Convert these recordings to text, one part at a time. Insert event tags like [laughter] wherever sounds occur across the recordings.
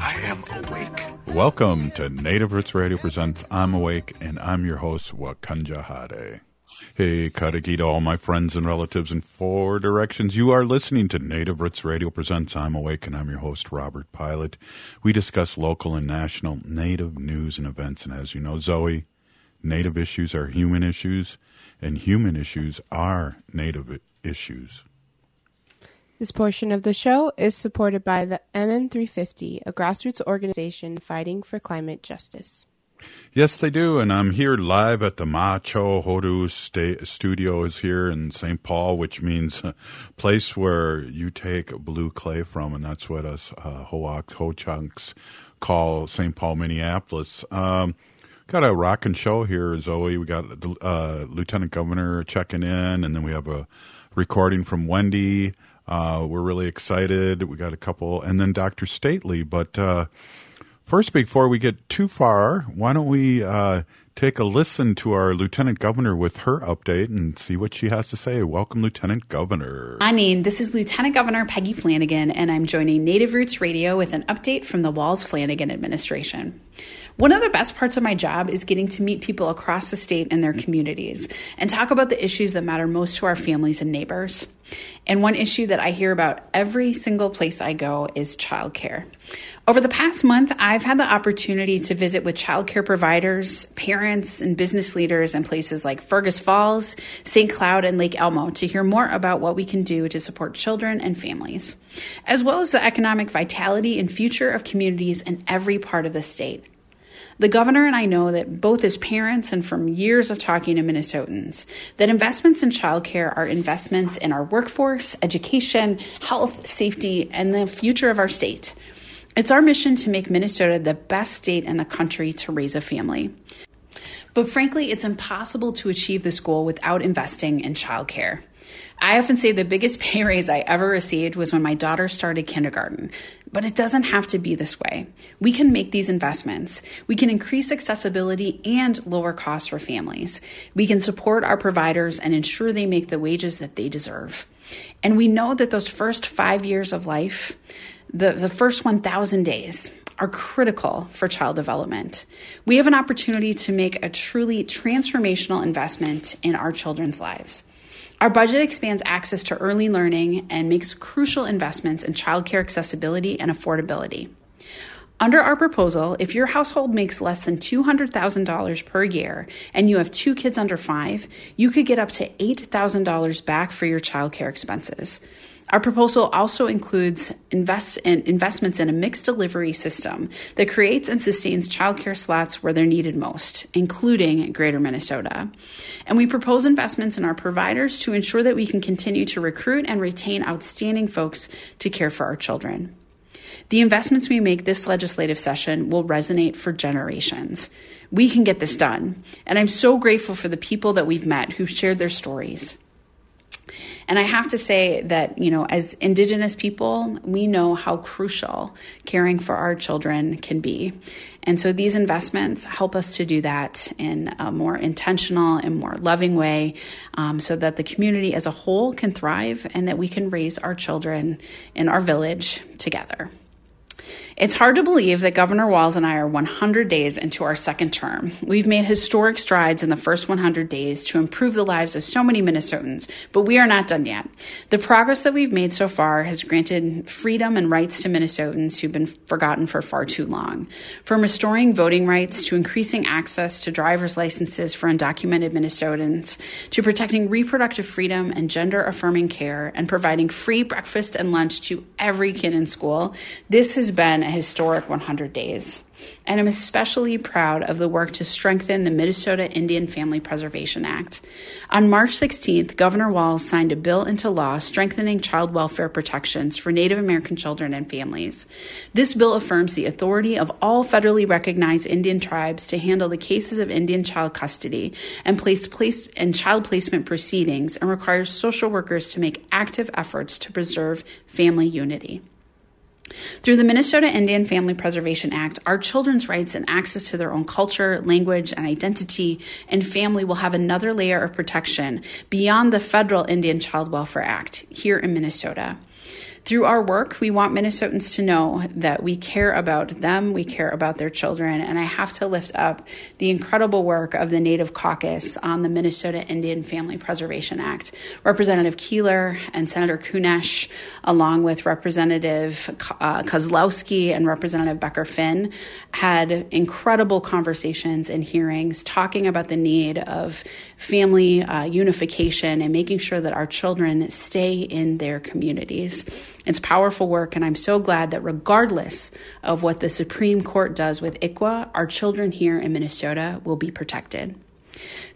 I am awake. Welcome to Native Roots Radio Presents I'm Awake, and I'm your host, Wakanja Hade. Hey, Kadagita, all my friends and relatives in four directions. You are listening to Native Roots Radio Presents I'm Awake, and I'm your host, Robert Pilot. We discuss local and national Native news and events, and as you know, Zoe, Native issues are human issues, and human issues are Native issues. This portion of the show is supported by the MN350, a grassroots organization fighting for climate justice. Yes, they do, and I'm here live at the Macho Hodu sta- Studios here in St. Paul, which means a place where you take blue clay from, and that's what us uh, Hoaks, Ho-Chunks call St. Paul, Minneapolis. Um, got a rocking show here, Zoe. We got the uh, Lieutenant Governor checking in, and then we have a recording from Wendy. Uh, we're really excited. We got a couple, and then Dr. Stately. But uh, first, before we get too far, why don't we uh, take a listen to our Lieutenant Governor with her update and see what she has to say? Welcome, Lieutenant Governor. Morning. This is Lieutenant Governor Peggy Flanagan, and I'm joining Native Roots Radio with an update from the Walz Flanagan administration. One of the best parts of my job is getting to meet people across the state and their communities and talk about the issues that matter most to our families and neighbors. And one issue that I hear about every single place I go is childcare. Over the past month, I've had the opportunity to visit with childcare providers, parents, and business leaders in places like Fergus Falls, St. Cloud, and Lake Elmo to hear more about what we can do to support children and families, as well as the economic vitality and future of communities in every part of the state. The governor and I know that both as parents and from years of talking to Minnesotans, that investments in childcare are investments in our workforce, education, health, safety, and the future of our state. It's our mission to make Minnesota the best state in the country to raise a family. But frankly, it's impossible to achieve this goal without investing in childcare. I often say the biggest [laughs] pay raise I ever received was when my daughter started kindergarten. But it doesn't have to be this way. We can make these investments. We can increase accessibility and lower costs for families. We can support our providers and ensure they make the wages that they deserve. And we know that those first five years of life, the, the first 1,000 days, are critical for child development. We have an opportunity to make a truly transformational investment in our children's lives. Our budget expands access to early learning and makes crucial investments in childcare accessibility and affordability. Under our proposal, if your household makes less than $200,000 per year and you have two kids under five, you could get up to $8,000 back for your childcare expenses. Our proposal also includes invest in investments in a mixed delivery system that creates and sustains childcare slots where they're needed most, including Greater Minnesota. And we propose investments in our providers to ensure that we can continue to recruit and retain outstanding folks to care for our children. The investments we make this legislative session will resonate for generations. We can get this done. And I'm so grateful for the people that we've met who've shared their stories. And I have to say that, you know, as Indigenous people, we know how crucial caring for our children can be. And so these investments help us to do that in a more intentional and more loving way um, so that the community as a whole can thrive and that we can raise our children in our village together. It's hard to believe that Governor Walz and I are 100 days into our second term. We've made historic strides in the first 100 days to improve the lives of so many Minnesotans, but we are not done yet. The progress that we've made so far has granted freedom and rights to Minnesotans who've been forgotten for far too long. From restoring voting rights to increasing access to driver's licenses for undocumented Minnesotans to protecting reproductive freedom and gender affirming care and providing free breakfast and lunch to every kid in school, this has been a historic 100 days and I'm especially proud of the work to strengthen the Minnesota Indian Family Preservation Act. On March 16th, Governor Walz signed a bill into law strengthening child welfare protections for Native American children and families. This bill affirms the authority of all federally recognized Indian tribes to handle the cases of Indian child custody and place place and child placement proceedings and requires social workers to make active efforts to preserve family unity. Through the Minnesota Indian Family Preservation Act, our children's rights and access to their own culture, language, and identity and family will have another layer of protection beyond the federal Indian Child Welfare Act here in Minnesota. Through our work, we want Minnesotans to know that we care about them, we care about their children, and I have to lift up the incredible work of the Native Caucus on the Minnesota Indian Family Preservation Act. Representative Keeler and Senator Kunesh, along with Representative uh, Kozlowski and Representative Becker Finn, had incredible conversations and hearings talking about the need of family uh, unification and making sure that our children stay in their communities. It's powerful work, and I'm so glad that regardless of what the Supreme Court does with ICWA, our children here in Minnesota will be protected.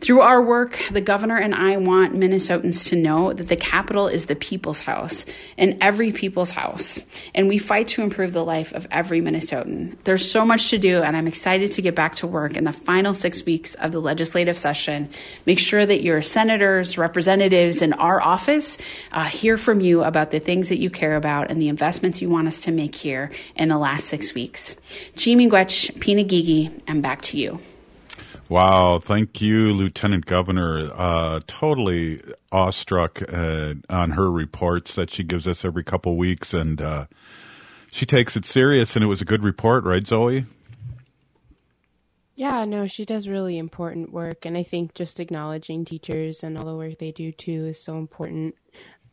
Through our work, the governor and I want Minnesotans to know that the Capitol is the people's house and every people's house, and we fight to improve the life of every Minnesotan. There's so much to do, and I'm excited to get back to work in the final six weeks of the legislative session. Make sure that your senators, representatives in our office uh, hear from you about the things that you care about and the investments you want us to make here in the last six weeks. Chimingwech, Pinagigi, and back to you. Wow, thank you, Lieutenant Governor. Uh, totally awestruck uh, on her reports that she gives us every couple weeks, and uh, she takes it serious. And it was a good report, right, Zoe? Yeah, no, she does really important work, and I think just acknowledging teachers and all the work they do too is so important.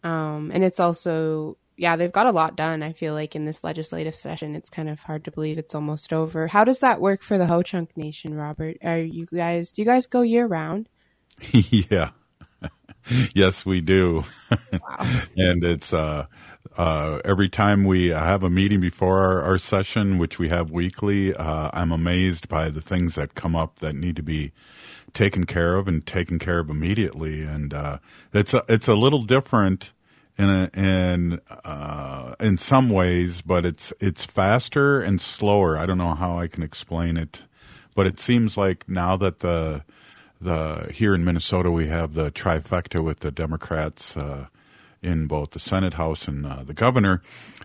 Um, and it's also yeah, they've got a lot done. I feel like in this legislative session, it's kind of hard to believe it's almost over. How does that work for the Ho Chunk Nation, Robert? Are you guys? Do you guys go year round? [laughs] yeah, [laughs] yes, we do. Wow. [laughs] and it's uh, uh, every time we have a meeting before our, our session, which we have weekly, uh, I'm amazed by the things that come up that need to be taken care of and taken care of immediately. And uh, it's a, it's a little different in a, in uh, in some ways, but it's it's faster and slower. I don't know how I can explain it, but it seems like now that the the here in Minnesota we have the trifecta with the Democrats uh, in both the Senate House and uh, the governor,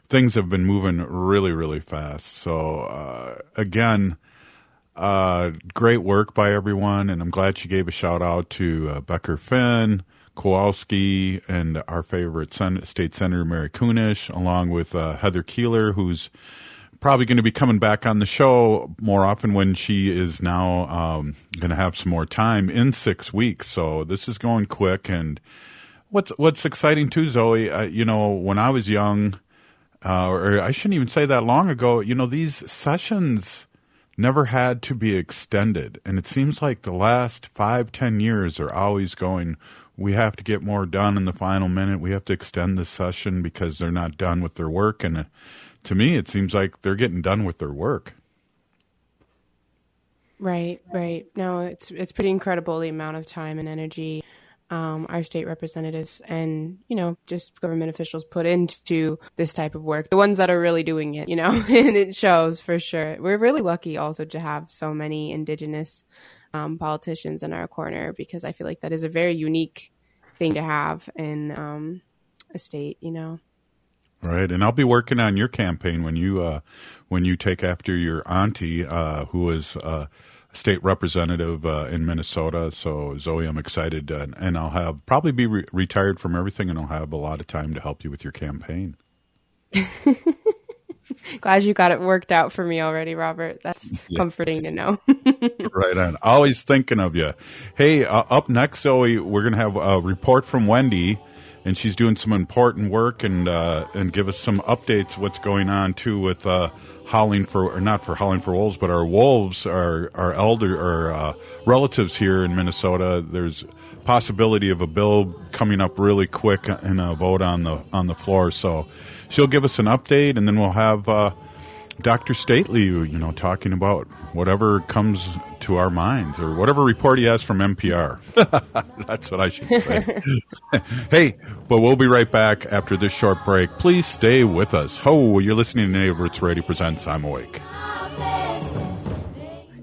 things have been moving really really fast. So uh, again. Uh, great work by everyone, and I'm glad she gave a shout out to uh, Becker Finn, Kowalski and our favorite Sen- state senator Mary Kunesh, along with uh, Heather Keeler, who's probably going to be coming back on the show more often when she is now um, going to have some more time in six weeks. So this is going quick. And what's what's exciting too, Zoe? Uh, you know, when I was young, uh, or I shouldn't even say that long ago. You know, these sessions never had to be extended, and it seems like the last five, ten years are always going we have to get more done in the final minute. We have to extend the session because they're not done with their work. And uh, to me, it seems like they're getting done with their work. Right, right. No, it's it's pretty incredible the amount of time and energy um, our state representatives and you know just government officials put into this type of work. The ones that are really doing it, you know, [laughs] and it shows for sure. We're really lucky also to have so many indigenous um, politicians in our corner because I feel like that is a very unique thing to have in um, a state, you know. Right, and I'll be working on your campaign when you uh, when you take after your auntie, uh, who is uh, state representative uh, in Minnesota. So Zoe, I'm excited, uh, and I'll have probably be re- retired from everything, and I'll have a lot of time to help you with your campaign. [laughs] [laughs] Glad you got it worked out for me already, Robert. That's [laughs] yeah. comforting to know. [laughs] right on. Always thinking of you. Hey, uh, up next, Zoe, we're going to have a report from Wendy, and she's doing some important work and uh, and give us some updates. What's going on too with uh, howling for, or not for howling for wolves, but our wolves, our our elder or uh, relatives here in Minnesota. There's possibility of a bill coming up really quick and a vote on the on the floor. So she'll give us an update, and then we'll have uh, Dr. Stately, you know, talking about whatever comes to our minds or whatever report he has from NPR. [laughs] That's what I should say. [laughs] hey, but we'll be right back after this short break. Please stay with us. Ho, you're listening to Native Roots Radio Presents I'm Awake.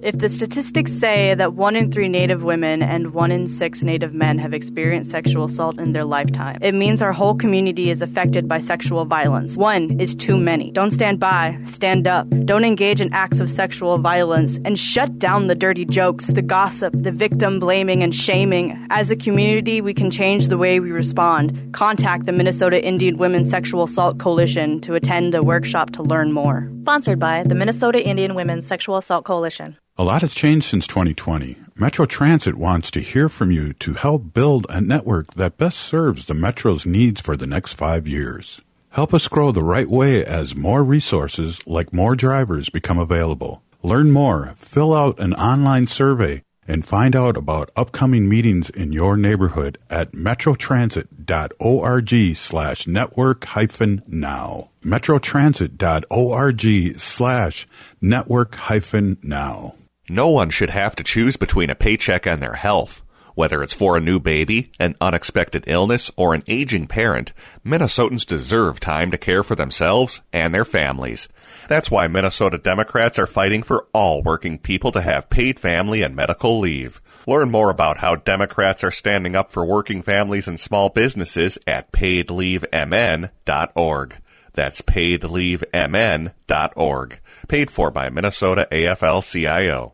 If the statistics say that one in three Native women and one in six Native men have experienced sexual assault in their lifetime, it means our whole community is affected by sexual violence. One is too many. Don't stand by, stand up. Don't engage in acts of sexual violence and shut down the dirty jokes, the gossip, the victim blaming and shaming. As a community, we can change the way we respond. Contact the Minnesota Indian Women's Sexual Assault Coalition to attend a workshop to learn more. Sponsored by the Minnesota Indian Women's Sexual Assault Coalition. A lot has changed since 2020. Metro Transit wants to hear from you to help build a network that best serves the Metro's needs for the next five years. Help us grow the right way as more resources, like more drivers, become available. Learn more, fill out an online survey, and find out about upcoming meetings in your neighborhood at metrotransit.org slash network hyphen now. metrotransit.org slash network hyphen now. No one should have to choose between a paycheck and their health. Whether it's for a new baby, an unexpected illness, or an aging parent, Minnesotans deserve time to care for themselves and their families. That's why Minnesota Democrats are fighting for all working people to have paid family and medical leave. Learn more about how Democrats are standing up for working families and small businesses at paidleavemn.org. That's paidleavemn.org. Paid for by Minnesota AFL-CIO.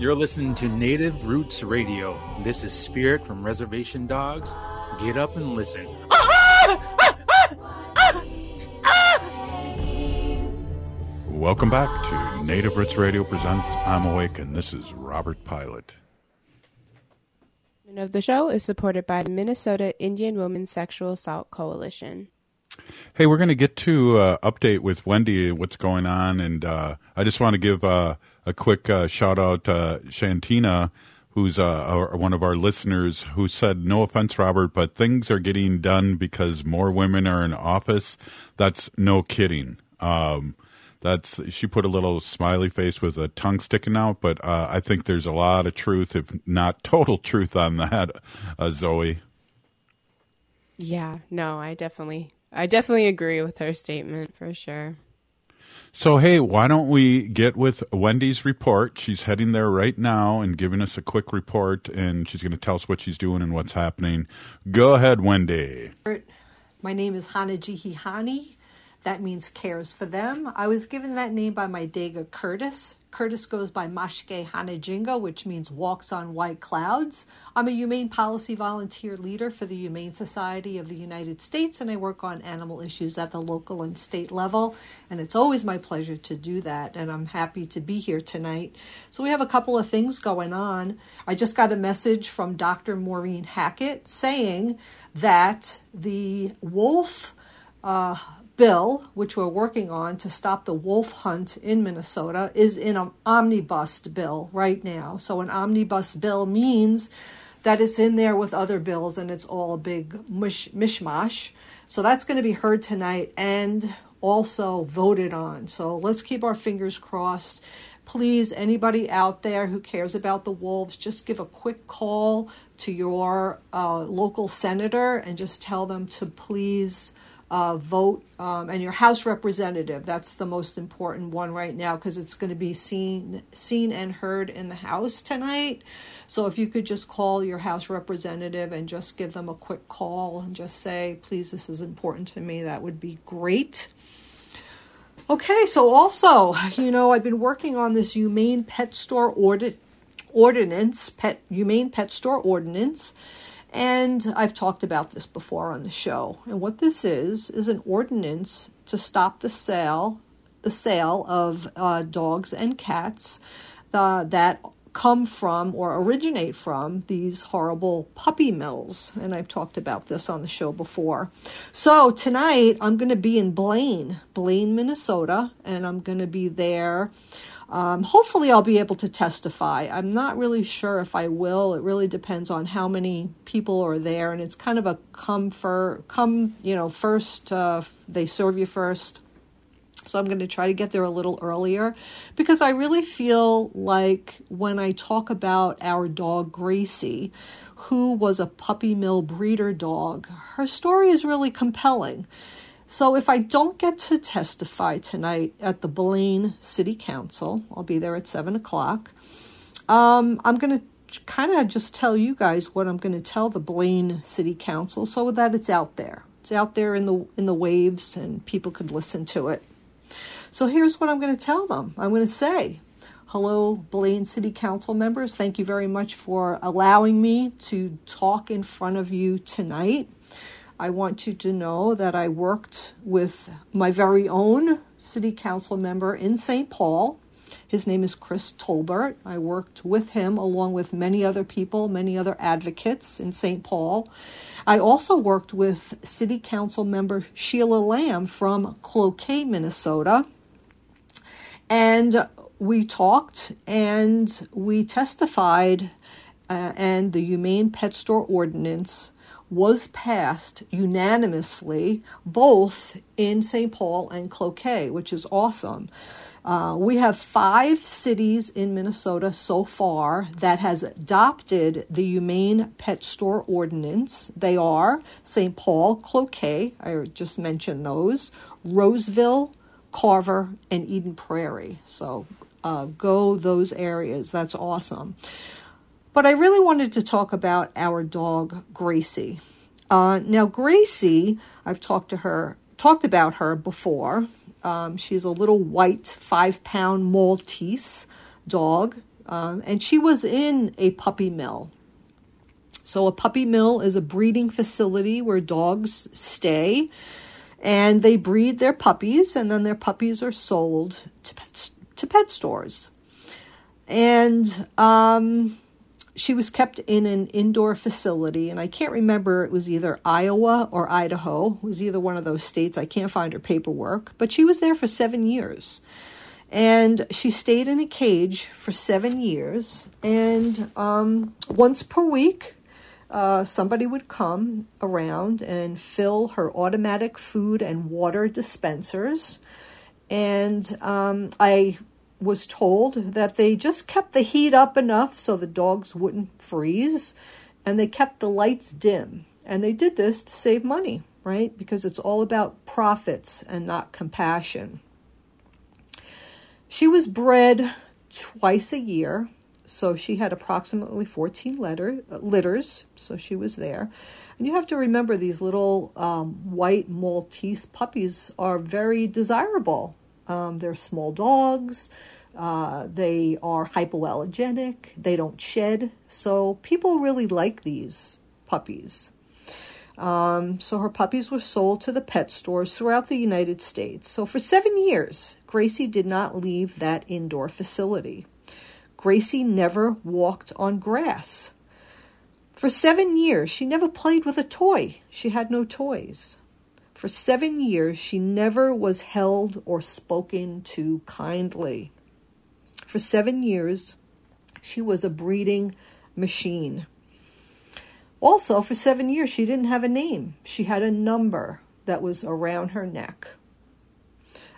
You're listening to Native Roots Radio. This is Spirit from Reservation Dogs. Get up and listen. Welcome back to Native Roots Radio presents I'm Awake, and this is Robert Pilot. of the show is supported by the Minnesota Indian Women's Sexual Assault Coalition. Hey, we're going to get to uh, update with Wendy what's going on, and uh, I just want to give uh, a quick uh, shout out to Shantina, who's uh, our, one of our listeners, who said, "No offense, Robert, but things are getting done because more women are in office." That's no kidding. Um, that's she put a little smiley face with a tongue sticking out, but uh, I think there's a lot of truth, if not [laughs] total truth, on that, Zoe. Yeah, no, I definitely I definitely agree with her statement for sure. So, hey, why don't we get with Wendy's report? She's heading there right now and giving us a quick report, and she's going to tell us what she's doing and what's happening. Go ahead, Wendy. My name is Hanajihihani. That means cares for them. I was given that name by my Dega Curtis. Curtis goes by Mashke Hanajinga, which means walks on white clouds. I'm a humane policy volunteer leader for the Humane Society of the United States, and I work on animal issues at the local and state level. And it's always my pleasure to do that, and I'm happy to be here tonight. So, we have a couple of things going on. I just got a message from Dr. Maureen Hackett saying that the wolf. Uh, bill, which we're working on to stop the wolf hunt in Minnesota, is in an omnibus bill right now. So, an omnibus bill means that it's in there with other bills and it's all a big mish- mishmash. So, that's going to be heard tonight and also voted on. So, let's keep our fingers crossed. Please, anybody out there who cares about the wolves, just give a quick call to your uh, local senator and just tell them to please uh, vote um, and your House representative. That's the most important one right now because it's going to be seen seen and heard in the House tonight. So if you could just call your House representative and just give them a quick call and just say, please, this is important to me, that would be great. Okay, so also, [laughs] you know, I've been working on this humane pet store audit ordinance, pet humane pet store ordinance And I've talked about this before on the show. And what this is is an ordinance to stop the sale the sale of uh, dogs and cats uh, that come from or originate from these horrible puppy mills. And I've talked about this on the show before. So tonight I'm going to be in Blaine, Blaine, Minnesota, and I'm going to be there. Um, hopefully, I'll be able to testify. I'm not really sure if I will. It really depends on how many people are there, and it's kind of a come for come, you know, first. Uh, they serve you first so I'm going to try to get there a little earlier because I really feel like when I talk about our dog Gracie, who was a puppy mill breeder dog, her story is really compelling. So if I don't get to testify tonight at the Blaine City Council, I'll be there at 7 o'clock. Um, I'm going to kind of just tell you guys what I'm going to tell the Blaine City Council so that it's out there. It's out there in the in the waves and people could listen to it. So here's what I'm going to tell them. I'm going to say, Hello, Blaine City Council members. Thank you very much for allowing me to talk in front of you tonight. I want you to know that I worked with my very own City Council member in St. Paul. His name is Chris Tolbert. I worked with him along with many other people, many other advocates in St. Paul. I also worked with City Council member Sheila Lamb from Cloquet, Minnesota. And we talked and we testified, uh, and the Humane Pet Store Ordinance was passed unanimously both in St. Paul and Cloquet, which is awesome. Uh, we have five cities in Minnesota so far that has adopted the Humane Pet Store Ordinance. They are St. Paul, Cloquet, I just mentioned those, Roseville, Carver, and Eden Prairie. So uh, go those areas. That's awesome. But I really wanted to talk about our dog, Gracie. Uh, now, Gracie, I've talked to her, talked about her before. Um, she's a little white, five pound Maltese dog, um, and she was in a puppy mill. So, a puppy mill is a breeding facility where dogs stay and they breed their puppies, and then their puppies are sold to pet, to pet stores. And um, she was kept in an indoor facility, and I can't remember it was either Iowa or Idaho. It was either one of those states. I can't find her paperwork, but she was there for seven years. And she stayed in a cage for seven years. And um, once per week, uh, somebody would come around and fill her automatic food and water dispensers. And um, I was told that they just kept the heat up enough so the dogs wouldn't freeze and they kept the lights dim. And they did this to save money, right? Because it's all about profits and not compassion. She was bred twice a year so she had approximately 14 letter, litters, so she was there. And you have to remember these little um, white Maltese puppies are very desirable. Um, they're small dogs. Uh, they are hypoallergenic. They don't shed. So people really like these puppies. Um, so her puppies were sold to the pet stores throughout the United States. So for seven years, Gracie did not leave that indoor facility. Gracie never walked on grass. For seven years, she never played with a toy. She had no toys. For seven years, she never was held or spoken to kindly. For seven years, she was a breeding machine. Also, for seven years, she didn't have a name. She had a number that was around her neck.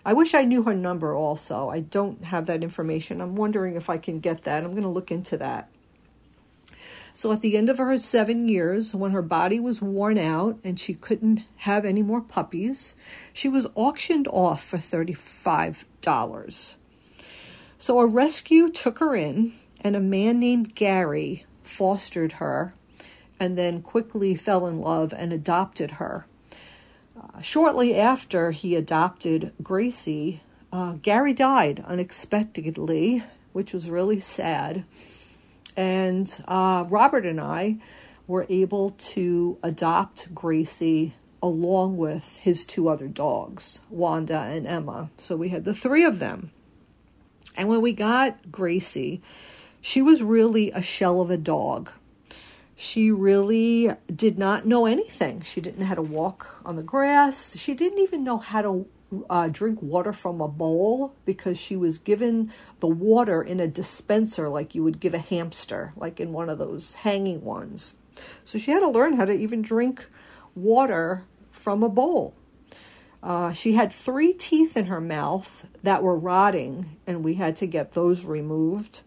I wish I knew her number also. I don't have that information. I'm wondering if I can get that. I'm going to look into that. So at the end of her seven years, when her body was worn out and she couldn't have any more puppies, she was auctioned off for $35. So a rescue took her in, and a man named Gary fostered her and then quickly fell in love and adopted her. Uh, shortly after he adopted Gracie, uh, Gary died unexpectedly, which was really sad. And uh, Robert and I were able to adopt Gracie along with his two other dogs, Wanda and Emma. So we had the three of them. And when we got Gracie, she was really a shell of a dog. She really did not know anything. She didn't know how to walk on the grass. She didn't even know how to uh, drink water from a bowl because she was given the water in a dispenser like you would give a hamster, like in one of those hanging ones. So she had to learn how to even drink water from a bowl. Uh, she had three teeth in her mouth that were rotting, and we had to get those removed.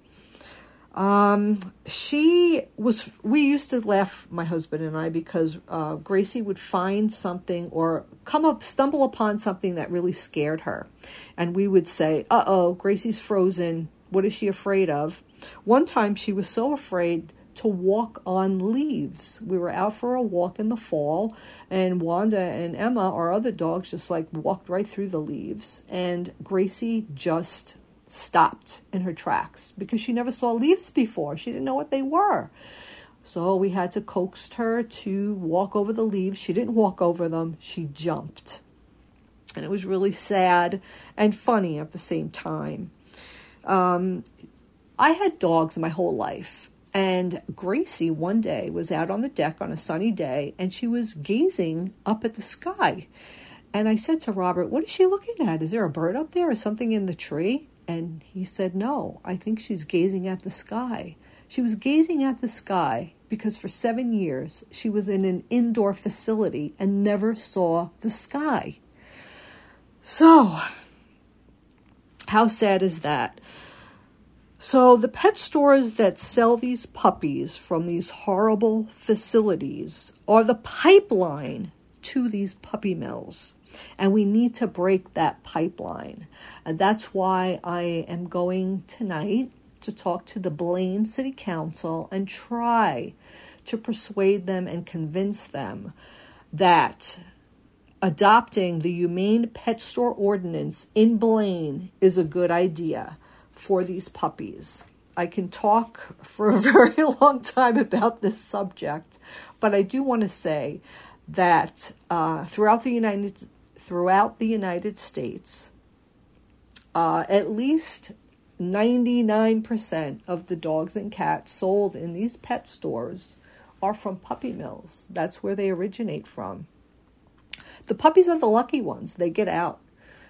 Um, she was, we used to laugh, my husband and I, because uh, Gracie would find something or come up, stumble upon something that really scared her. And we would say, uh oh, Gracie's frozen. What is she afraid of? One time she was so afraid to walk on leaves. We were out for a walk in the fall, and Wanda and Emma, our other dogs, just like walked right through the leaves. And Gracie just stopped in her tracks because she never saw leaves before. She didn't know what they were. So we had to coax her to walk over the leaves. She didn't walk over them, she jumped. And it was really sad and funny at the same time. Um, I had dogs my whole life. And Gracie one day was out on the deck on a sunny day and she was gazing up at the sky. And I said to Robert, What is she looking at? Is there a bird up there or something in the tree? And he said, No, I think she's gazing at the sky. She was gazing at the sky because for seven years she was in an indoor facility and never saw the sky. So, how sad is that? So, the pet stores that sell these puppies from these horrible facilities are the pipeline to these puppy mills. And we need to break that pipeline. And that's why I am going tonight to talk to the Blaine City Council and try to persuade them and convince them that adopting the Humane Pet Store Ordinance in Blaine is a good idea for these puppies. I can talk [laughs] for a very long time about this subject, but I do want to say that uh, throughout the United throughout the United States, uh, at least 99% of the dogs and cats sold in these pet stores are from puppy mills. That's where they originate from. The puppies are the lucky ones, they get out.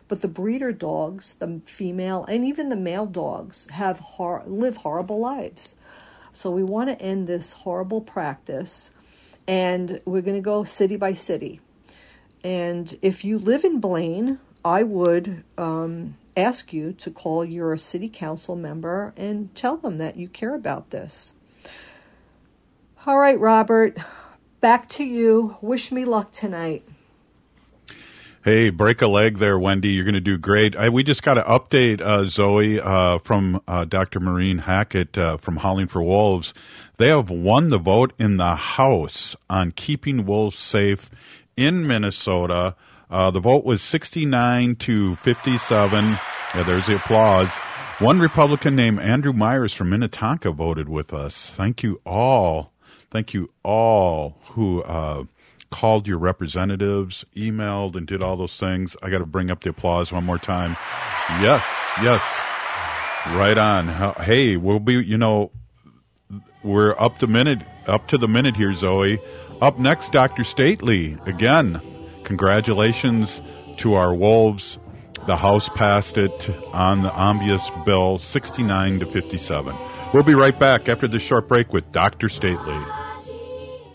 But the breeder dogs, the female and even the male dogs, have hor- live horrible lives. So we want to end this horrible practice, and we're going to go city by city. And if you live in Blaine, I would um, ask you to call your city council member and tell them that you care about this. All right, Robert, back to you. Wish me luck tonight. Hey, break a leg there, Wendy. You're going to do great. I, we just got to update uh, Zoe uh, from uh, Dr. Maureen Hackett uh, from Howling for Wolves. They have won the vote in the House on keeping wolves safe in Minnesota. Uh, the vote was 69 to 57. Yeah, there's the applause. One Republican named Andrew Myers from Minnetonka voted with us. Thank you all. Thank you all who uh, called your representatives, emailed, and did all those things. I got to bring up the applause one more time. Yes, yes. Right on. Hey, we'll be, you know, we're up to minute, up to the minute here, Zoe. Up next, Dr. Stately. Again, congratulations to our Wolves. The House passed it on the omnibus bill 69 to 57. We'll be right back after this short break with Dr. Stately.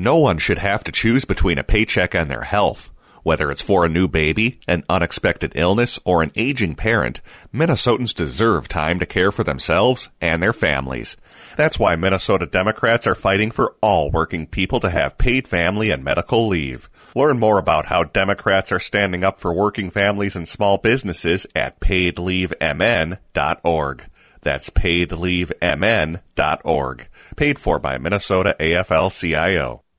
No one should have to choose between a paycheck and their health. Whether it's for a new baby, an unexpected illness, or an aging parent, Minnesotans deserve time to care for themselves and their families. That's why Minnesota Democrats are fighting for all working people to have paid family and medical leave. Learn more about how Democrats are standing up for working families and small businesses at paidleavemn.org. That's paidleavemn.org. Paid for by Minnesota AFL-CIO.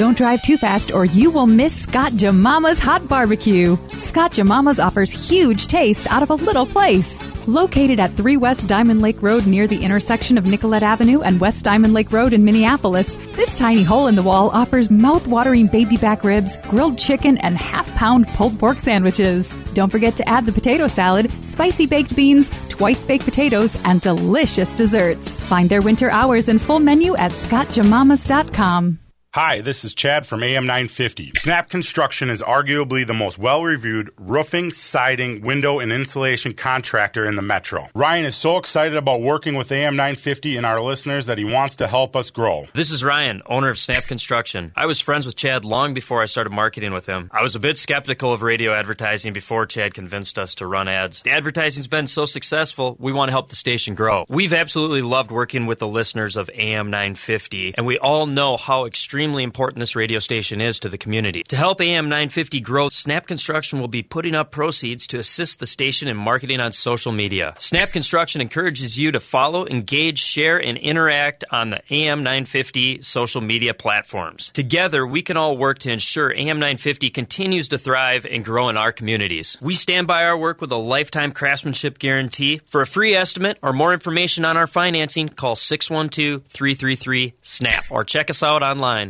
Don't drive too fast or you will miss Scott Jamama's Hot Barbecue. Scott Jamama's offers huge taste out of a little place. Located at 3 West Diamond Lake Road near the intersection of Nicollet Avenue and West Diamond Lake Road in Minneapolis, this tiny hole in the wall offers mouth-watering baby back ribs, grilled chicken, and half-pound pulled pork sandwiches. Don't forget to add the potato salad, spicy baked beans, twice baked potatoes, and delicious desserts. Find their winter hours and full menu at scottjamamas.com. Hi, this is Chad from AM 950. Snap Construction is arguably the most well reviewed roofing, siding, window, and insulation contractor in the metro. Ryan is so excited about working with AM 950 and our listeners that he wants to help us grow. This is Ryan, owner of Snap Construction. I was friends with Chad long before I started marketing with him. I was a bit skeptical of radio advertising before Chad convinced us to run ads. The advertising's been so successful, we want to help the station grow. We've absolutely loved working with the listeners of AM 950, and we all know how extremely extremely important this radio station is to the community. To help AM 950 grow, Snap Construction will be putting up proceeds to assist the station in marketing on social media. Snap Construction encourages you to follow, engage, share, and interact on the AM 950 social media platforms. Together, we can all work to ensure AM 950 continues to thrive and grow in our communities. We stand by our work with a lifetime craftsmanship guarantee. For a free estimate or more information on our financing, call 612 333 SNAP or check us out online.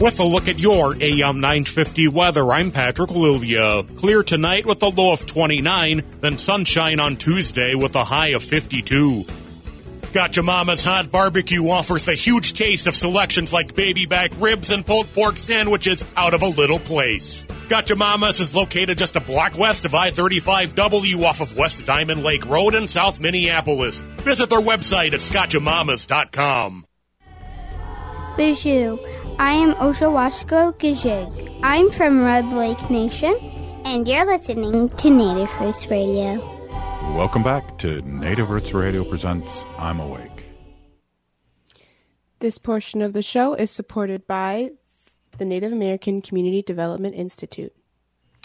With a look at your AM 950 weather, I'm Patrick Lilia. Clear tonight with a low of 29, then sunshine on Tuesday with a high of 52. Scott Mama's Hot Barbecue offers the huge taste of selections like baby back ribs and pulled pork sandwiches out of a little place. Scott Mama's is located just a block west of I-35W off of West Diamond Lake Road in South Minneapolis. Visit their website at scottjamamas.com. Bijou. I am Oshawashko Gijig. I'm from Red Lake Nation, and you're listening to Native Roots Radio. Welcome back to Native Roots Radio presents I'm Awake. This portion of the show is supported by the Native American Community Development Institute.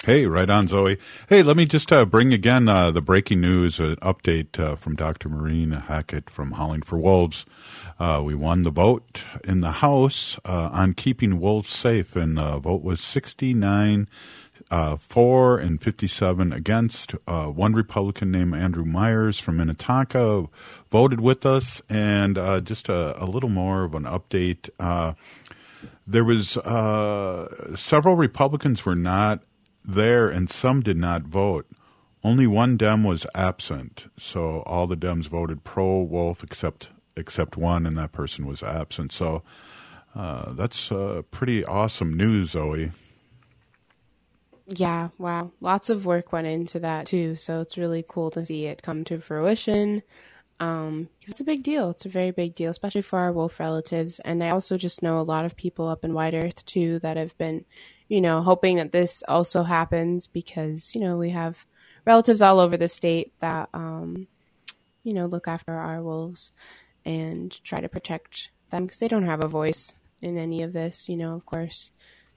Hey, right on, Zoe. Hey, let me just uh, bring again uh, the breaking news uh, update uh, from Dr. Maureen Hackett from Howling for Wolves. Uh, we won the vote in the House uh, on keeping wolves safe, and the vote was 69 for and 57 against. one Republican named Andrew Myers from Minnetonka voted with us, and just a, a, little more of an update. there was several Republicans were not there, and some did not vote. Only one Dem was absent, so all the Dems voted pro Wolf except except one, and that person was absent. So uh, that's uh, pretty awesome news, Zoe. Yeah, wow. Lots of work went into that too, so it's really cool to see it come to fruition. Um, it's a big deal. It's a very big deal, especially for our wolf relatives. And I also just know a lot of people up in White Earth too that have been you know, hoping that this also happens because, you know, we have relatives all over the state that, um, you know, look after our wolves and try to protect them because they don't have a voice in any of this, you know, of course.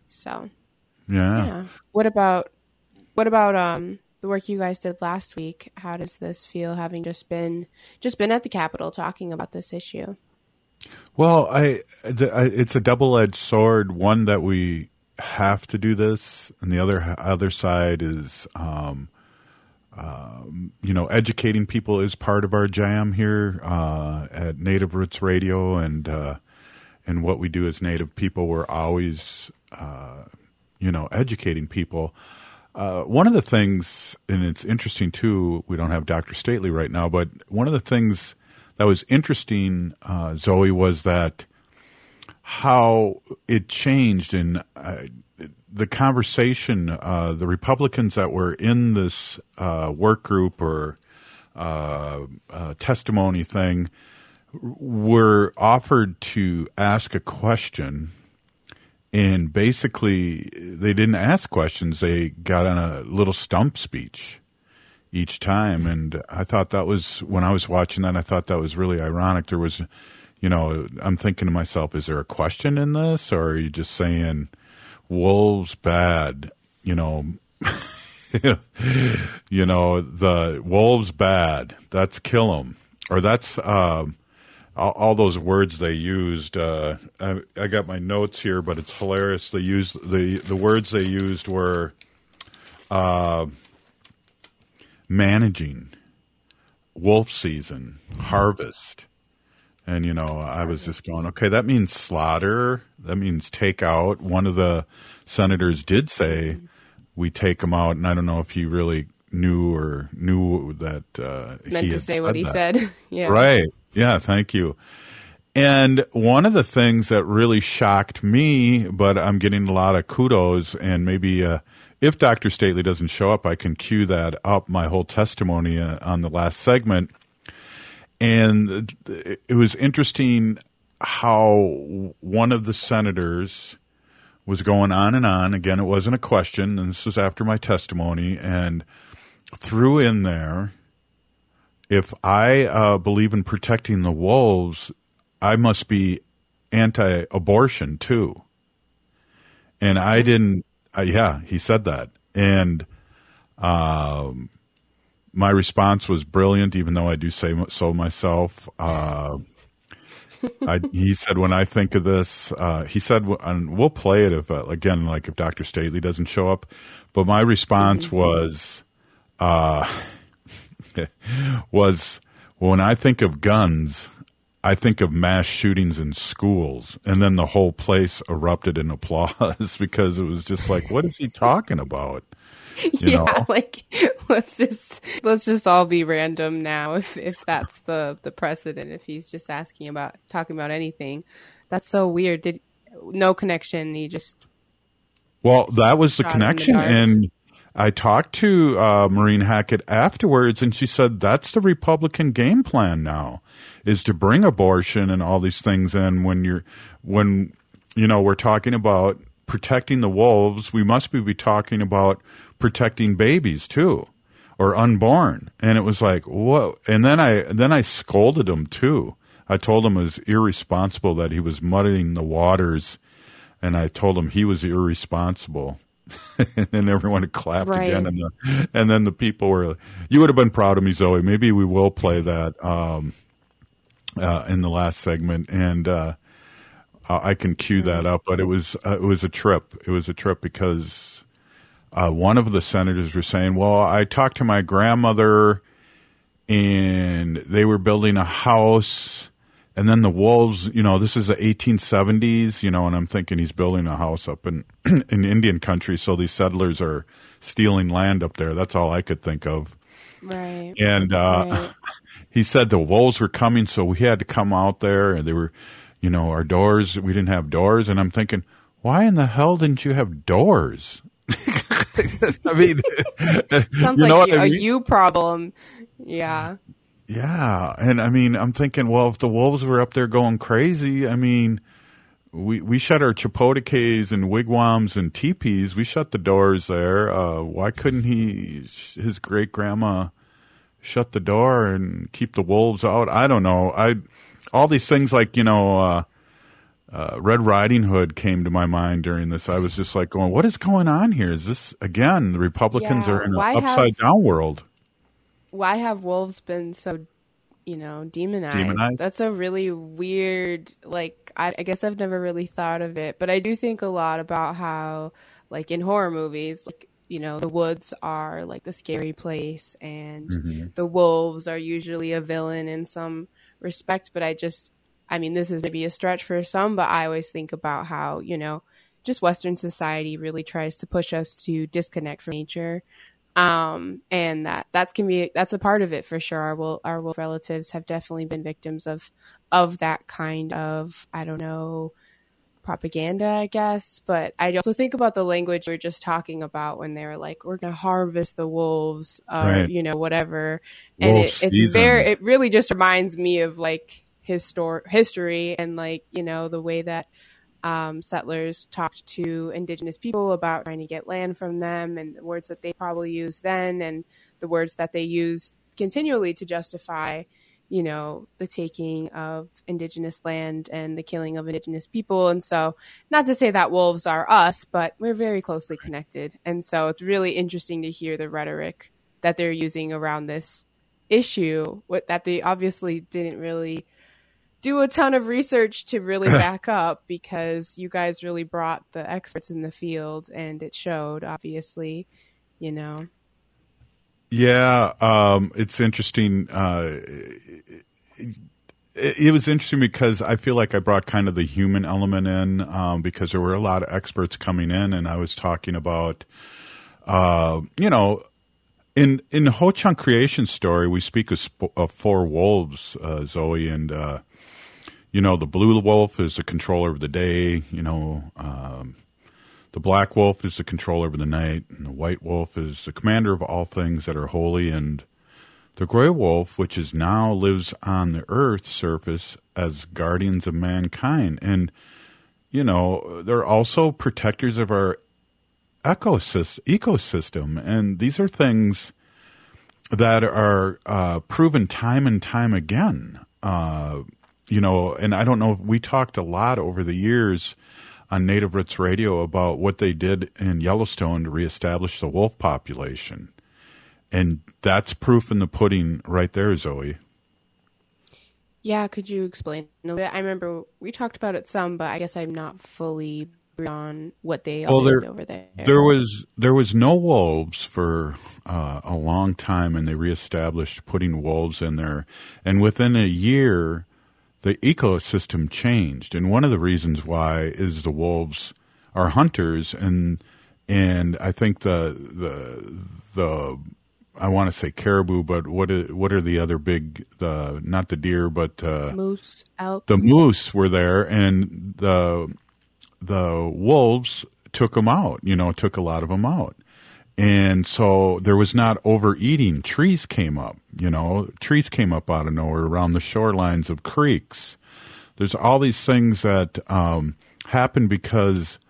So. Yeah. Yeah. What about what about um the work you guys did last week? How does this feel having just been just been at the Capitol talking about this issue? Well, I, the, I it's a double edged sword. One that we have to do this, and the other other side is, um, um, you know, educating people is part of our jam here uh, at Native Roots Radio, and uh, and what we do as Native people, we're always, uh, you know, educating people. Uh, one of the things, and it's interesting too. We don't have Dr. Stately right now, but one of the things that was interesting, uh, Zoe, was that how it changed in uh, the conversation. Uh, the Republicans that were in this uh, work group or uh, uh, testimony thing were offered to ask a question. And basically, they didn't ask questions. They got on a little stump speech each time. And I thought that was, when I was watching that, I thought that was really ironic. There was, you know, I'm thinking to myself, is there a question in this? Or are you just saying, wolves bad? You know, [laughs] you know, the wolves bad. That's kill them. Or that's, all, all those words they used. Uh, I, I got my notes here, but it's hilarious. They used the the words they used were uh, managing, wolf season, harvest, and you know I was just going, okay, that means slaughter. That means take out. One of the senators did say we take them out, and I don't know if he really knew or knew that uh, Meant to say what he that. said. [laughs] yeah. Right. Yeah, thank you. And one of the things that really shocked me, but I'm getting a lot of kudos, and maybe uh, if Dr. Stately doesn't show up, I can cue that up, my whole testimony uh, on the last segment. And it was interesting how one of the senators was going on and on. Again, it wasn't a question, and this was after my testimony, and threw in there if I uh, believe in protecting the wolves, I must be anti abortion too. And I didn't, uh, yeah, he said that. And um, my response was brilliant, even though I do say so myself. Uh, I, he said, when I think of this, uh, he said, and we'll play it if, uh, again, like if Dr. Stately doesn't show up. But my response was, uh, [laughs] was when I think of guns, I think of mass shootings in schools, and then the whole place erupted in applause [laughs] because it was just like, what is he talking about? [laughs] You yeah, know? like [laughs] let's just let's just all be random now if if that's the the precedent if he's just asking about talking about anything. That's so weird. Did no connection, he just Well, that was the in the connection, and I talked to uh, Maureen Hackett afterwards, and she said that's the Republican game plan now, is to bring abortion and all these things in when you're when you know we're talking about protecting the wolves, we must be, be talking about protecting babies too, or unborn. And it was like, whoa! And then I then I scolded him too. I told him it was irresponsible that he was muddying the waters, and I told him he was irresponsible. [laughs] and then everyone clapped Right. again, and the, and then the people were. You would have been proud of me, Zoe. Maybe we will play that um, uh, in the last segment, and uh, uh, I can cue that up. But it was uh, it was a trip. It was a trip because uh, one of the senators was saying, "Well, I talked to my grandmother, and they were building a house." And then the wolves, you know, this is the 1870s, you know, and I'm thinking he's building a house up in [clears throat] in Indian country, so these settlers are stealing land up there. That's all I could think of. right. And uh, Right. [laughs] he said the wolves were coming, so we had to come out there, and they were, you know, our doors. We didn't have doors, and I'm thinking, why in the hell didn't you have doors? [laughs] [laughs] I mean, Sounds you know like what you, I a mean? you problem. Yeah. Yeah, and I mean, I'm thinking, well, if the wolves were up there going crazy, I mean, we we shut our chapotecas and wigwams and teepees. We shut the doors there. Uh, why couldn't he, his great grandma, shut the door and keep the wolves out? I don't know. I all these things like you know, uh, uh, Red Riding Hood came to my mind during this. I was just like going, "What is going on here? Is this again the Republicans Yeah, are in an why have- upside down world?" Why have wolves been so, you know, demonized? Demonized? That's a really weird. Like, I, I guess I've never really thought of it, but I do think a lot about how, like in horror movies, like you know, the woods are like the scary place, and Mhm. the wolves are usually a villain in some respect. But I just, I mean, this is maybe a stretch for some, but I always think about how, you know, just Western society really tries to push us to disconnect from nature. Um, and that, that's can be, that's a part of it for sure. Our wolf, our wolf relatives have definitely been victims of, of that kind of, I don't know, propaganda, I guess. But I also think about the language we are just talking about when they were like, "We're going to harvest the wolves," or Right. you know, whatever. And Wolf it, it's season. very, it really just reminds me of like histor- history and like you know the way that um, settlers talked to indigenous people about trying to get land from them and the words that they probably used then and the words that they use continually to justify you know the taking of indigenous land and the killing of indigenous people. And so not to say that wolves are us but we're very closely connected. And so it's really interesting to hear the rhetoric that they're using around this issue what that they obviously didn't really do a ton of research to really [laughs] back up because you guys really brought the experts in the field and it showed obviously you know Yeah, um, it's interesting. Uh, it, it was interesting because I feel like I brought kind of the human element in um, because there were a lot of experts coming in, and I was talking about, uh, you know, in in Ho Chunk Creation Story, we speak of, sp- of four wolves, uh, Zoe, and uh, you know, the blue wolf is the controller of the day. You know. Um, the black wolf is the controller of the night, and the white wolf is the commander of all things that are holy, and the gray wolf, which is now lives on the earth's surface as guardians of mankind. And, you know, they're also protectors of our ecosystem, ecosystem. And these are things that are uh, proven time and time again. Uh, you know, and I don't know, we talked a lot over the years on Native Roots Radio about what they did in Yellowstone to reestablish the wolf population. And that's proof in the pudding right there, Zoe. yeah could you explain a little bit i remember we talked about it some but i guess i'm not fully on what they all well, did there, over there there was there was no wolves for uh, a long time, and they reestablished putting wolves in there. And within a year, the ecosystem changed. And one of the reasons why is the wolves are hunters, and and I think the the the I want to say caribou, but what are, what are the other big the not the deer, but uh, moose elk the moose were there, and the the wolves took them out. You know, took a lot of them out, and so there was not overeating. Trees came up. You know, trees came up out of nowhere around the shorelines of creeks. There's all these things that um, happen because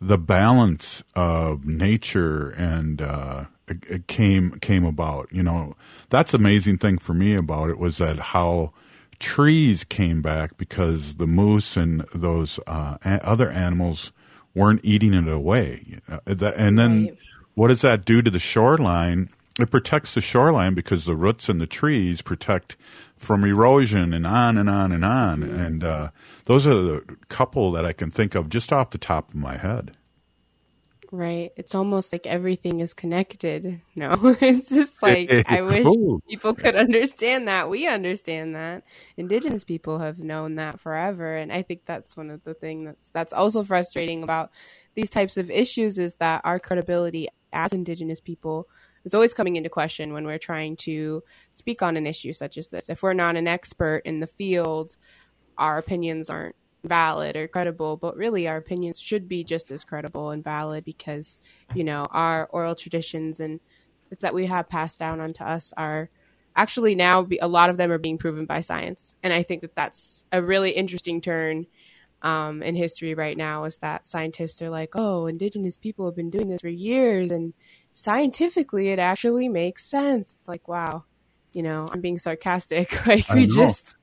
the balance of nature and uh, it, it came came about. You know, that's amazing thing for me about it was that how trees came back because the moose and those uh, other animals weren't eating it away. Uh, and then what does that do to the shoreline? It protects the shoreline because the roots and the trees protect from erosion and on and on and on. And uh, those are the couple that I can think of just off the top of my head. right it's almost like everything is connected [laughs] no it's just like i wish people could understand that we understand that indigenous people have known that forever and i think that's one of the things that's that's also frustrating about these types of issues is that our credibility as indigenous people is always coming into question when we're trying to speak on an issue such as this if we're not an expert in the field our opinions aren't valid or credible, but really our opinions should be just as credible and valid because, you know, our oral traditions and it's that we have passed down onto us are actually now be, a lot of them are being proven by science. And I think that that's a really interesting turn um, in history right now is that scientists are like, oh, indigenous people have been doing this for years and scientifically it actually makes sense. It's like, wow, you know, I'm being sarcastic. [laughs] like we just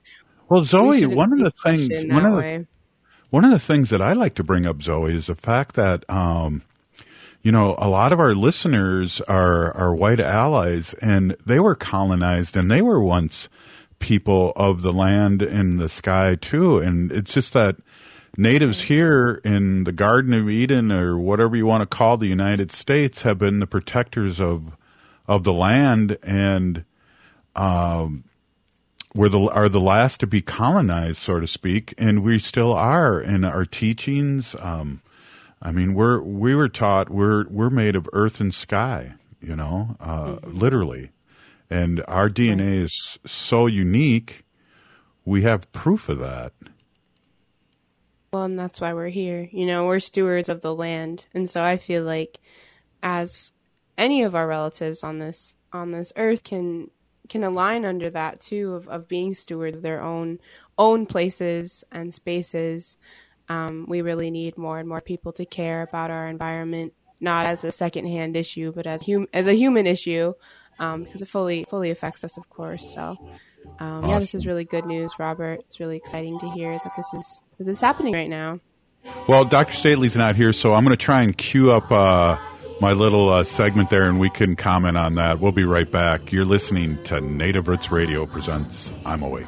Well, Zoe, shouldn't one of the things, one of the, way. One of the things that I like to bring up, Zoe, is the fact that, um, you know, a lot of our listeners are, are white allies and they were colonized and they were once people of the land and the sky too. And it's just that natives here in the Garden of Eden or whatever you want to call the United States have been the protectors of, of the land and, um, we're the are the last to be colonized, so to speak, and we still are in our teachings. Um, I mean, we're we were taught we're we're made of earth and sky, you know, uh, mm-hmm. literally, and our DNA is so unique. We have proof of that. Well, and that's why we're here. You know, we're stewards of the land, and so I feel like, as any of our relatives on this on this earth can can align under that too of, of being steward of their own own places and spaces. Um, we really need more and more people to care about our environment, not as a secondhand issue, but as hum- as a human issue, um, because it fully fully affects us, of course. So, um, awesome. yeah, this is really good news, Robert. It's really exciting to hear that this is that this is happening right now. Well, Dr. Stately's not here, so I'm going to try and queue up. Uh, my little uh, segment there, and we can comment on that. We'll be right back. You're listening to Native Roots Radio presents I'm Awake.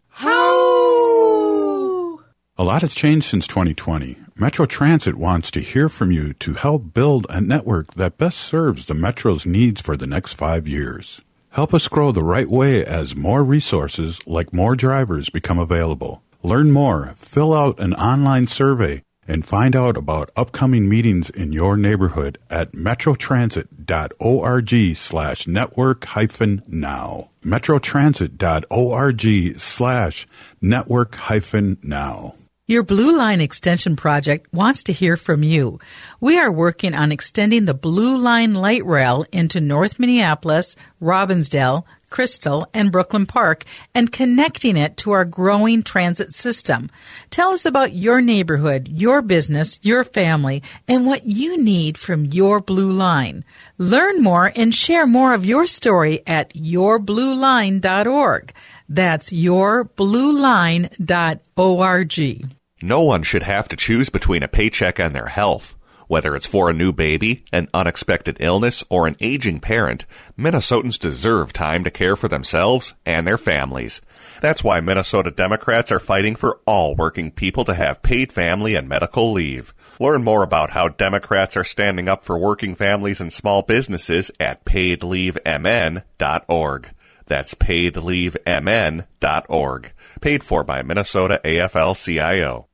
A lot has changed since 2020. Metro Transit wants to hear from you to help build a network that best serves the Metro's needs for the next five years. Help us grow the right way as more resources, like more drivers, become available. Learn more, fill out an online survey, and find out about upcoming meetings in your neighborhood at metrotransit.org slash network hyphen now. metrotransit.org slash network hyphen now. Your Blue Line Extension project wants to hear from you. We are working on extending the Blue Line light rail into North Minneapolis, Robbinsdale, Crystal, and Brooklyn Park and connecting it to our growing transit system. Tell us about your neighborhood, your business, your family, and what you need from your Blue Line. Learn more and share more of your story at yourblueline.org. That's yourblueline.org. No one should have to choose between a paycheck and their health. Whether it's for a new baby, an unexpected illness, or an aging parent, Minnesotans deserve time to care for themselves and their families. That's why Minnesota Democrats are fighting for all working people to have paid family and medical leave. Learn more about how Democrats are standing up for working families and small businesses at paidleavemn.org. That's paidleavemn.org. Paid for by Minnesota AFL-CIO.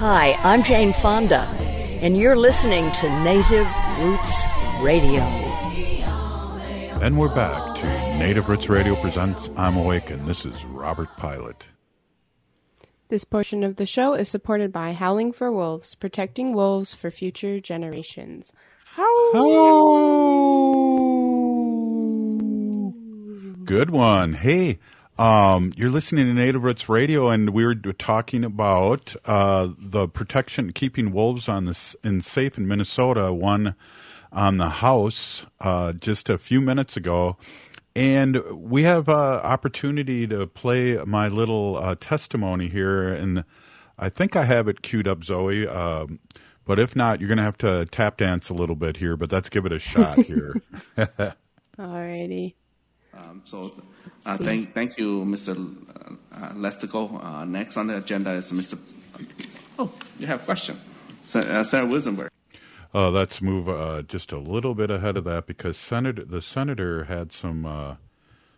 Hi, I'm Jane Fonda, and you're listening to Native Roots Radio. And we're back to Native Roots Radio presents I'm Awake, and this is Robert Pilot. This portion of the show is supported by Howling for Wolves, protecting wolves for future generations. Howl! Good one. Hey, um, you're listening to Native Roots Radio, and we were talking about uh, the protection, keeping wolves on this in safe in Minnesota. One on the house uh, just a few minutes ago, and we have uh, opportunity to play my little uh, testimony here, and I think I have it queued up, Zoe. Um, but if not, you're going to have to tap dance a little bit here. But let's give it a shot here. [laughs] Alrighty. Um, so, uh, thank thank you, Mr. Uh, Lestico. Uh, next on the agenda is Mr. Oh, you have a question, uh, Sarah Wesenberg. Uh, let's move uh, just a little bit ahead of that because senator the senator had some uh,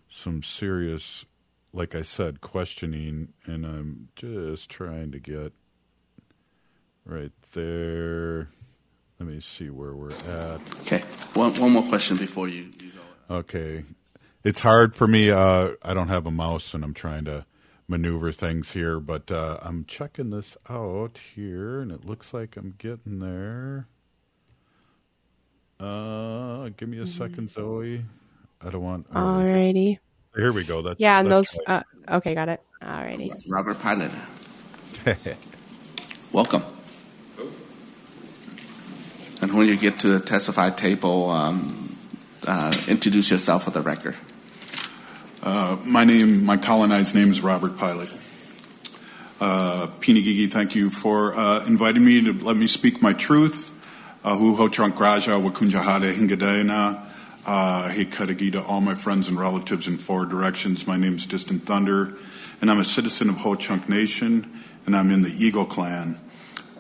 some serious, like I said, questioning, and I'm just trying to get right there. Let me see where we're at. Okay, one one more question before you, you go. Okay, it's hard for me. Uh, I don't have a mouse, and I'm trying to maneuver things here. But uh, I'm checking this out here, and it looks like I'm getting there. Uh, give me a Mm-hmm. second, Zoe. I don't want. Alrighty. Here we go. That's, yeah, and that's those. Uh, okay, got it. Alrighty. Robert Pilot, [laughs] welcome. And when you get to the testify table, um, uh, introduce yourself for the record. Uh, my name, my colonized name is Robert Pilot. Uh, Pinigigi, thank you for uh, inviting me to let me speak my truth. Uh, Hu ho trunk raja wakunjahade hingadena. Uh, hey Kadagi to all my friends and relatives in four directions. My name is Distant Thunder, and I'm a citizen of Ho Chunk Nation, and I'm in the Eagle Clan.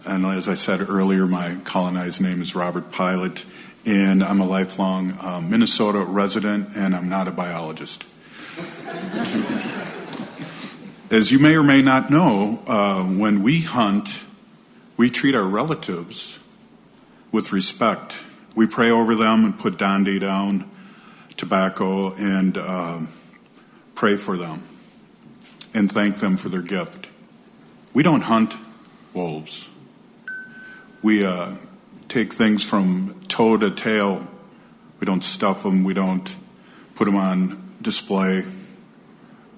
And as I said earlier, my colonized name is Robert Pilot, and I'm a lifelong uh, Minnesota resident, and I'm not a biologist. As you may or may not know, uh, when we hunt, we treat our relatives with respect. We pray over them and put dandi down, tobacco, and um, pray for them and thank them for their gift. We don't hunt wolves. We uh, take things from toe to tail. We don't stuff them. We don't put them on display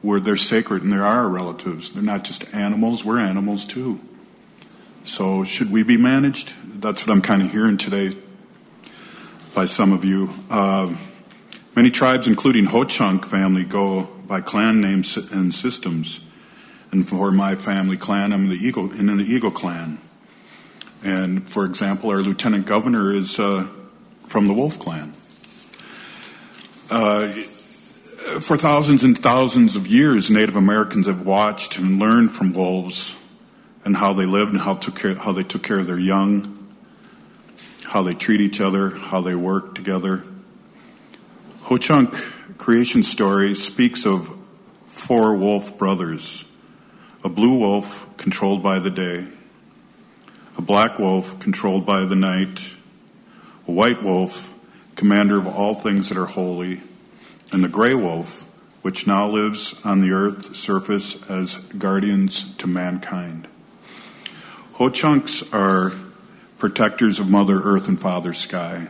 where they're sacred and they're our relatives. They're not just animals, we're animals too. So, should we be managed? That's what I'm kind of hearing today by some of you. Uh, many tribes, including Ho Chunk family, go by clan names and systems. And for my family clan, I'm the Eagle, and in the Eagle clan. And for example, our lieutenant governor is uh, from the Wolf clan. Uh, for thousands and thousands of years, Native Americans have watched and learned from wolves and how they lived and how, took care, how they took care of their young, how they treat each other, how they work together. Ho Chunk creation story speaks of four wolf brothers a blue wolf controlled by the day, a black wolf controlled by the night, a white wolf, commander of all things that are holy, and the gray wolf, which now lives on the earth's surface as guardians to mankind. Ho Chunks are protectors of Mother Earth and Father Sky.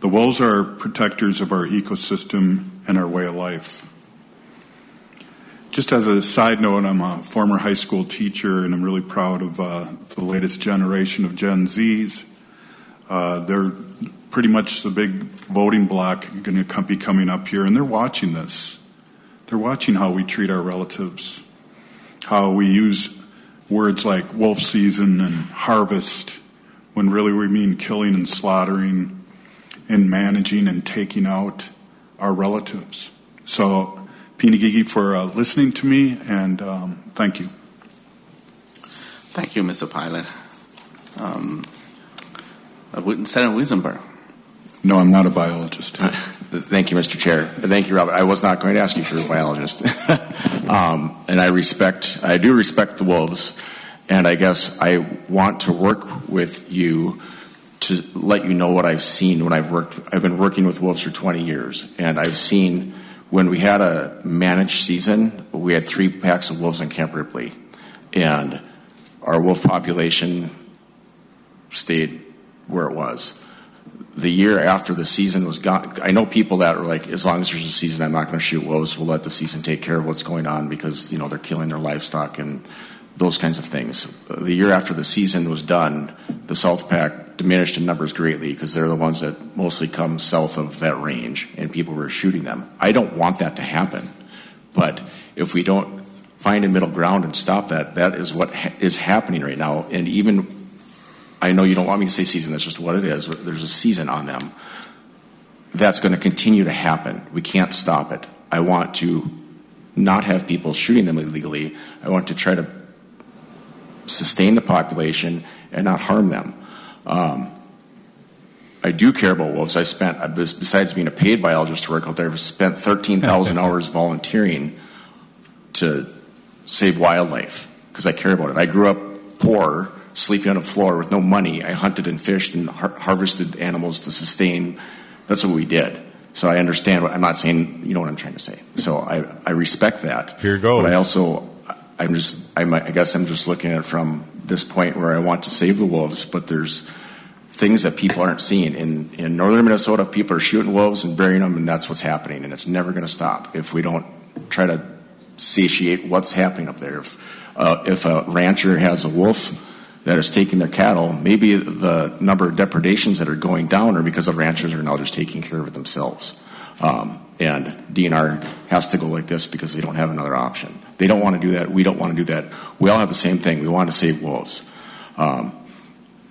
The wolves are protectors of our ecosystem and our way of life. Just as a side note, I'm a former high school teacher, and I'm really proud of uh, the latest generation of Gen Zs. Uh, they're pretty much the big voting bloc going to be coming up here, and they're watching this. They're watching how we treat our relatives, how we use words like wolf season and harvest when really we mean killing and slaughtering and managing and taking out our relatives. So, Pinigigi, for uh, listening to me, and um, thank you. Thank you, Mr. Pilot. Um, Senator Wesenberg. No, I'm not a biologist. Thank you, Mr. Chair. Thank you, Robert. I was not going to ask you if you're a biologist. [laughs] um, and I respect, I do respect the wolves, and I guess I want to work with you to let you know what I've seen when I've worked. I've been working with wolves for 20 years, and I've seen when we had a managed season, we had three packs of wolves in Camp Ripley, and our wolf population stayed where it was the year after the season was gone, I know people that are like, as long as there's a season, I'm not going to shoot wolves. We'll let the season take care of what's going on because you know they're killing their livestock and those kinds of things. The year after the season was done, the South Pack diminished in numbers greatly because they're the ones that mostly come south of that range, and people were shooting them. I don't want that to happen, but if we don't find a middle ground and stop that, that is what ha- is happening right now. And even I know you don't want me to say season, that's just what it is. There's a season on them. That's going to continue to happen. We can't stop it. I want to not have people shooting them illegally. I want to try to sustain the population and not harm them. Um, I do care about wolves. I spent, besides being a paid biologist to work out there, I've spent 13,000 [laughs] hours volunteering to save wildlife because I care about it. I grew up poor sleeping on a floor with no money. I hunted and fished and har- harvested animals to sustain. That's what we did. So I understand what I'm not saying. You know what I'm trying to say. So I, I respect that. Here goes. But I also I'm just I'm, I guess I'm just looking at it from this point where I want to save the wolves, but there's things that people aren't seeing. In in northern Minnesota, people are shooting wolves and burying them, and that's what's happening, and it's never going to stop if we don't try to satiate what's happening up there. If uh, if a rancher has a wolf that is taking their cattle, maybe the number of depredations that are going down are because the ranchers are now just taking care of it themselves. Um, and DNR has to go like this because they don't have another option. They don't want to do that. We don't want to do that. We all have the same thing. We want to save wolves. Um,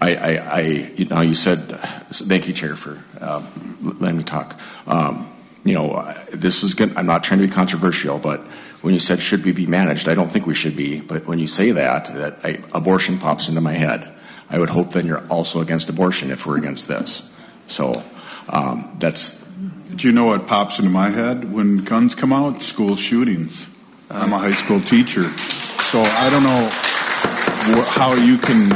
I, I, I, you know, you said, thank you, Chair, for um, letting me talk. Um, you know, this is good. I'm not trying to be controversial, but when you said should we be managed, I don't think we should be. But when you say that, that I, abortion pops into my head. I would hope then you're also against abortion if we're against this. So um, that's. Do you know what pops into my head when guns come out? School shootings. I'm a high school teacher, so I don't know how you can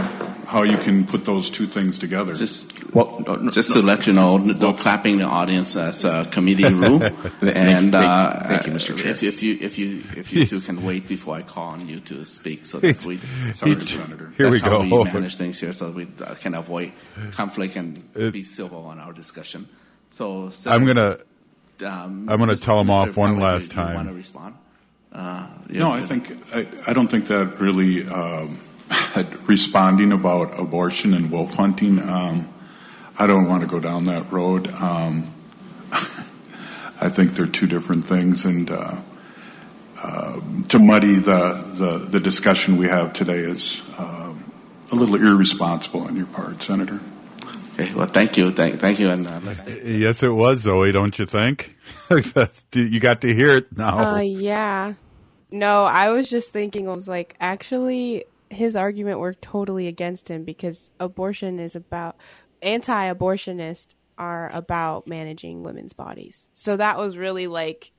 how you can put those two things together. Just well, just to let you know, no clapping the audience as a committee rule. and uh, thank you, Mr. Chair. If, if, you if you if you two can wait before I call on you to speak, so that [laughs] we sorry, Senator. Here that's we how go. we manage things here, so we uh, can avoid conflict and be civil on our discussion. So, I'm gonna um, I'm gonna Mr. tell him Mr. off one Conway, last do you time. Want to respond? Uh, No, I think I, I don't think that really um, [laughs] responding about abortion and wolf hunting. Um, I don't want to go down that road. Um, [laughs] I think they're two different things, and uh, uh, to muddy the, the the discussion we have today is uh, a little irresponsible on your part, Senator. Okay. Well, thank you, thank, thank you, and uh. Yes, it was Zoe. Don't you think? [laughs] you got to hear it now. Uh, yeah. No, I was just thinking, I was like, actually, his argument worked totally against him because abortion is about, anti abortionists are about managing women's bodies. So that was really like,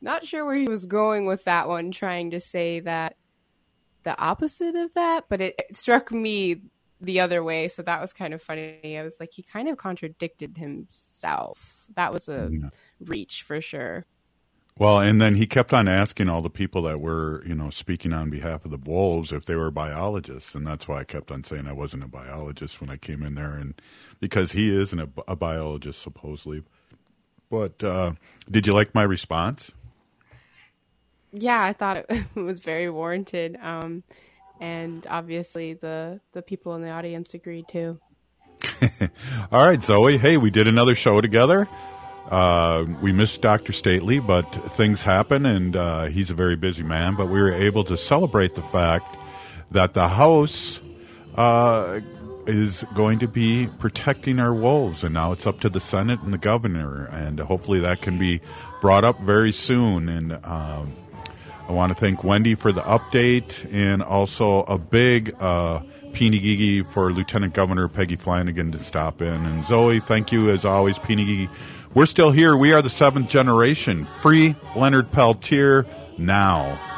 not sure where he was going with that one, trying to say that the opposite of that, but it, it struck me the other way. So that was kind of funny. I was like, he kind of contradicted himself. That was a reach for sure. Well, and then he kept on asking all the people that were, you know, speaking on behalf of the wolves if they were biologists, and that's why I kept on saying I wasn't a biologist when I came in there, and because he isn't a, a biologist supposedly. But uh, did you like my response? Yeah, I thought it [laughs] was very warranted, um, and obviously the the people in the audience agreed too. [laughs] All right, Zoe. Hey, we did another show together. Uh, we missed Dr. Stately, but things happen, and uh, he's a very busy man. But we were able to celebrate the fact that the House uh, is going to be protecting our wolves, and now it's up to the Senate and the governor, and hopefully that can be brought up very soon. And um, I want to thank Wendy for the update, and also a big uh, for Lieutenant Governor Peggy Flanagan to stop in. And Zoe, thank you as always, Pinigigi. We're still here. We are the seventh generation. Free Leonard Peltier now.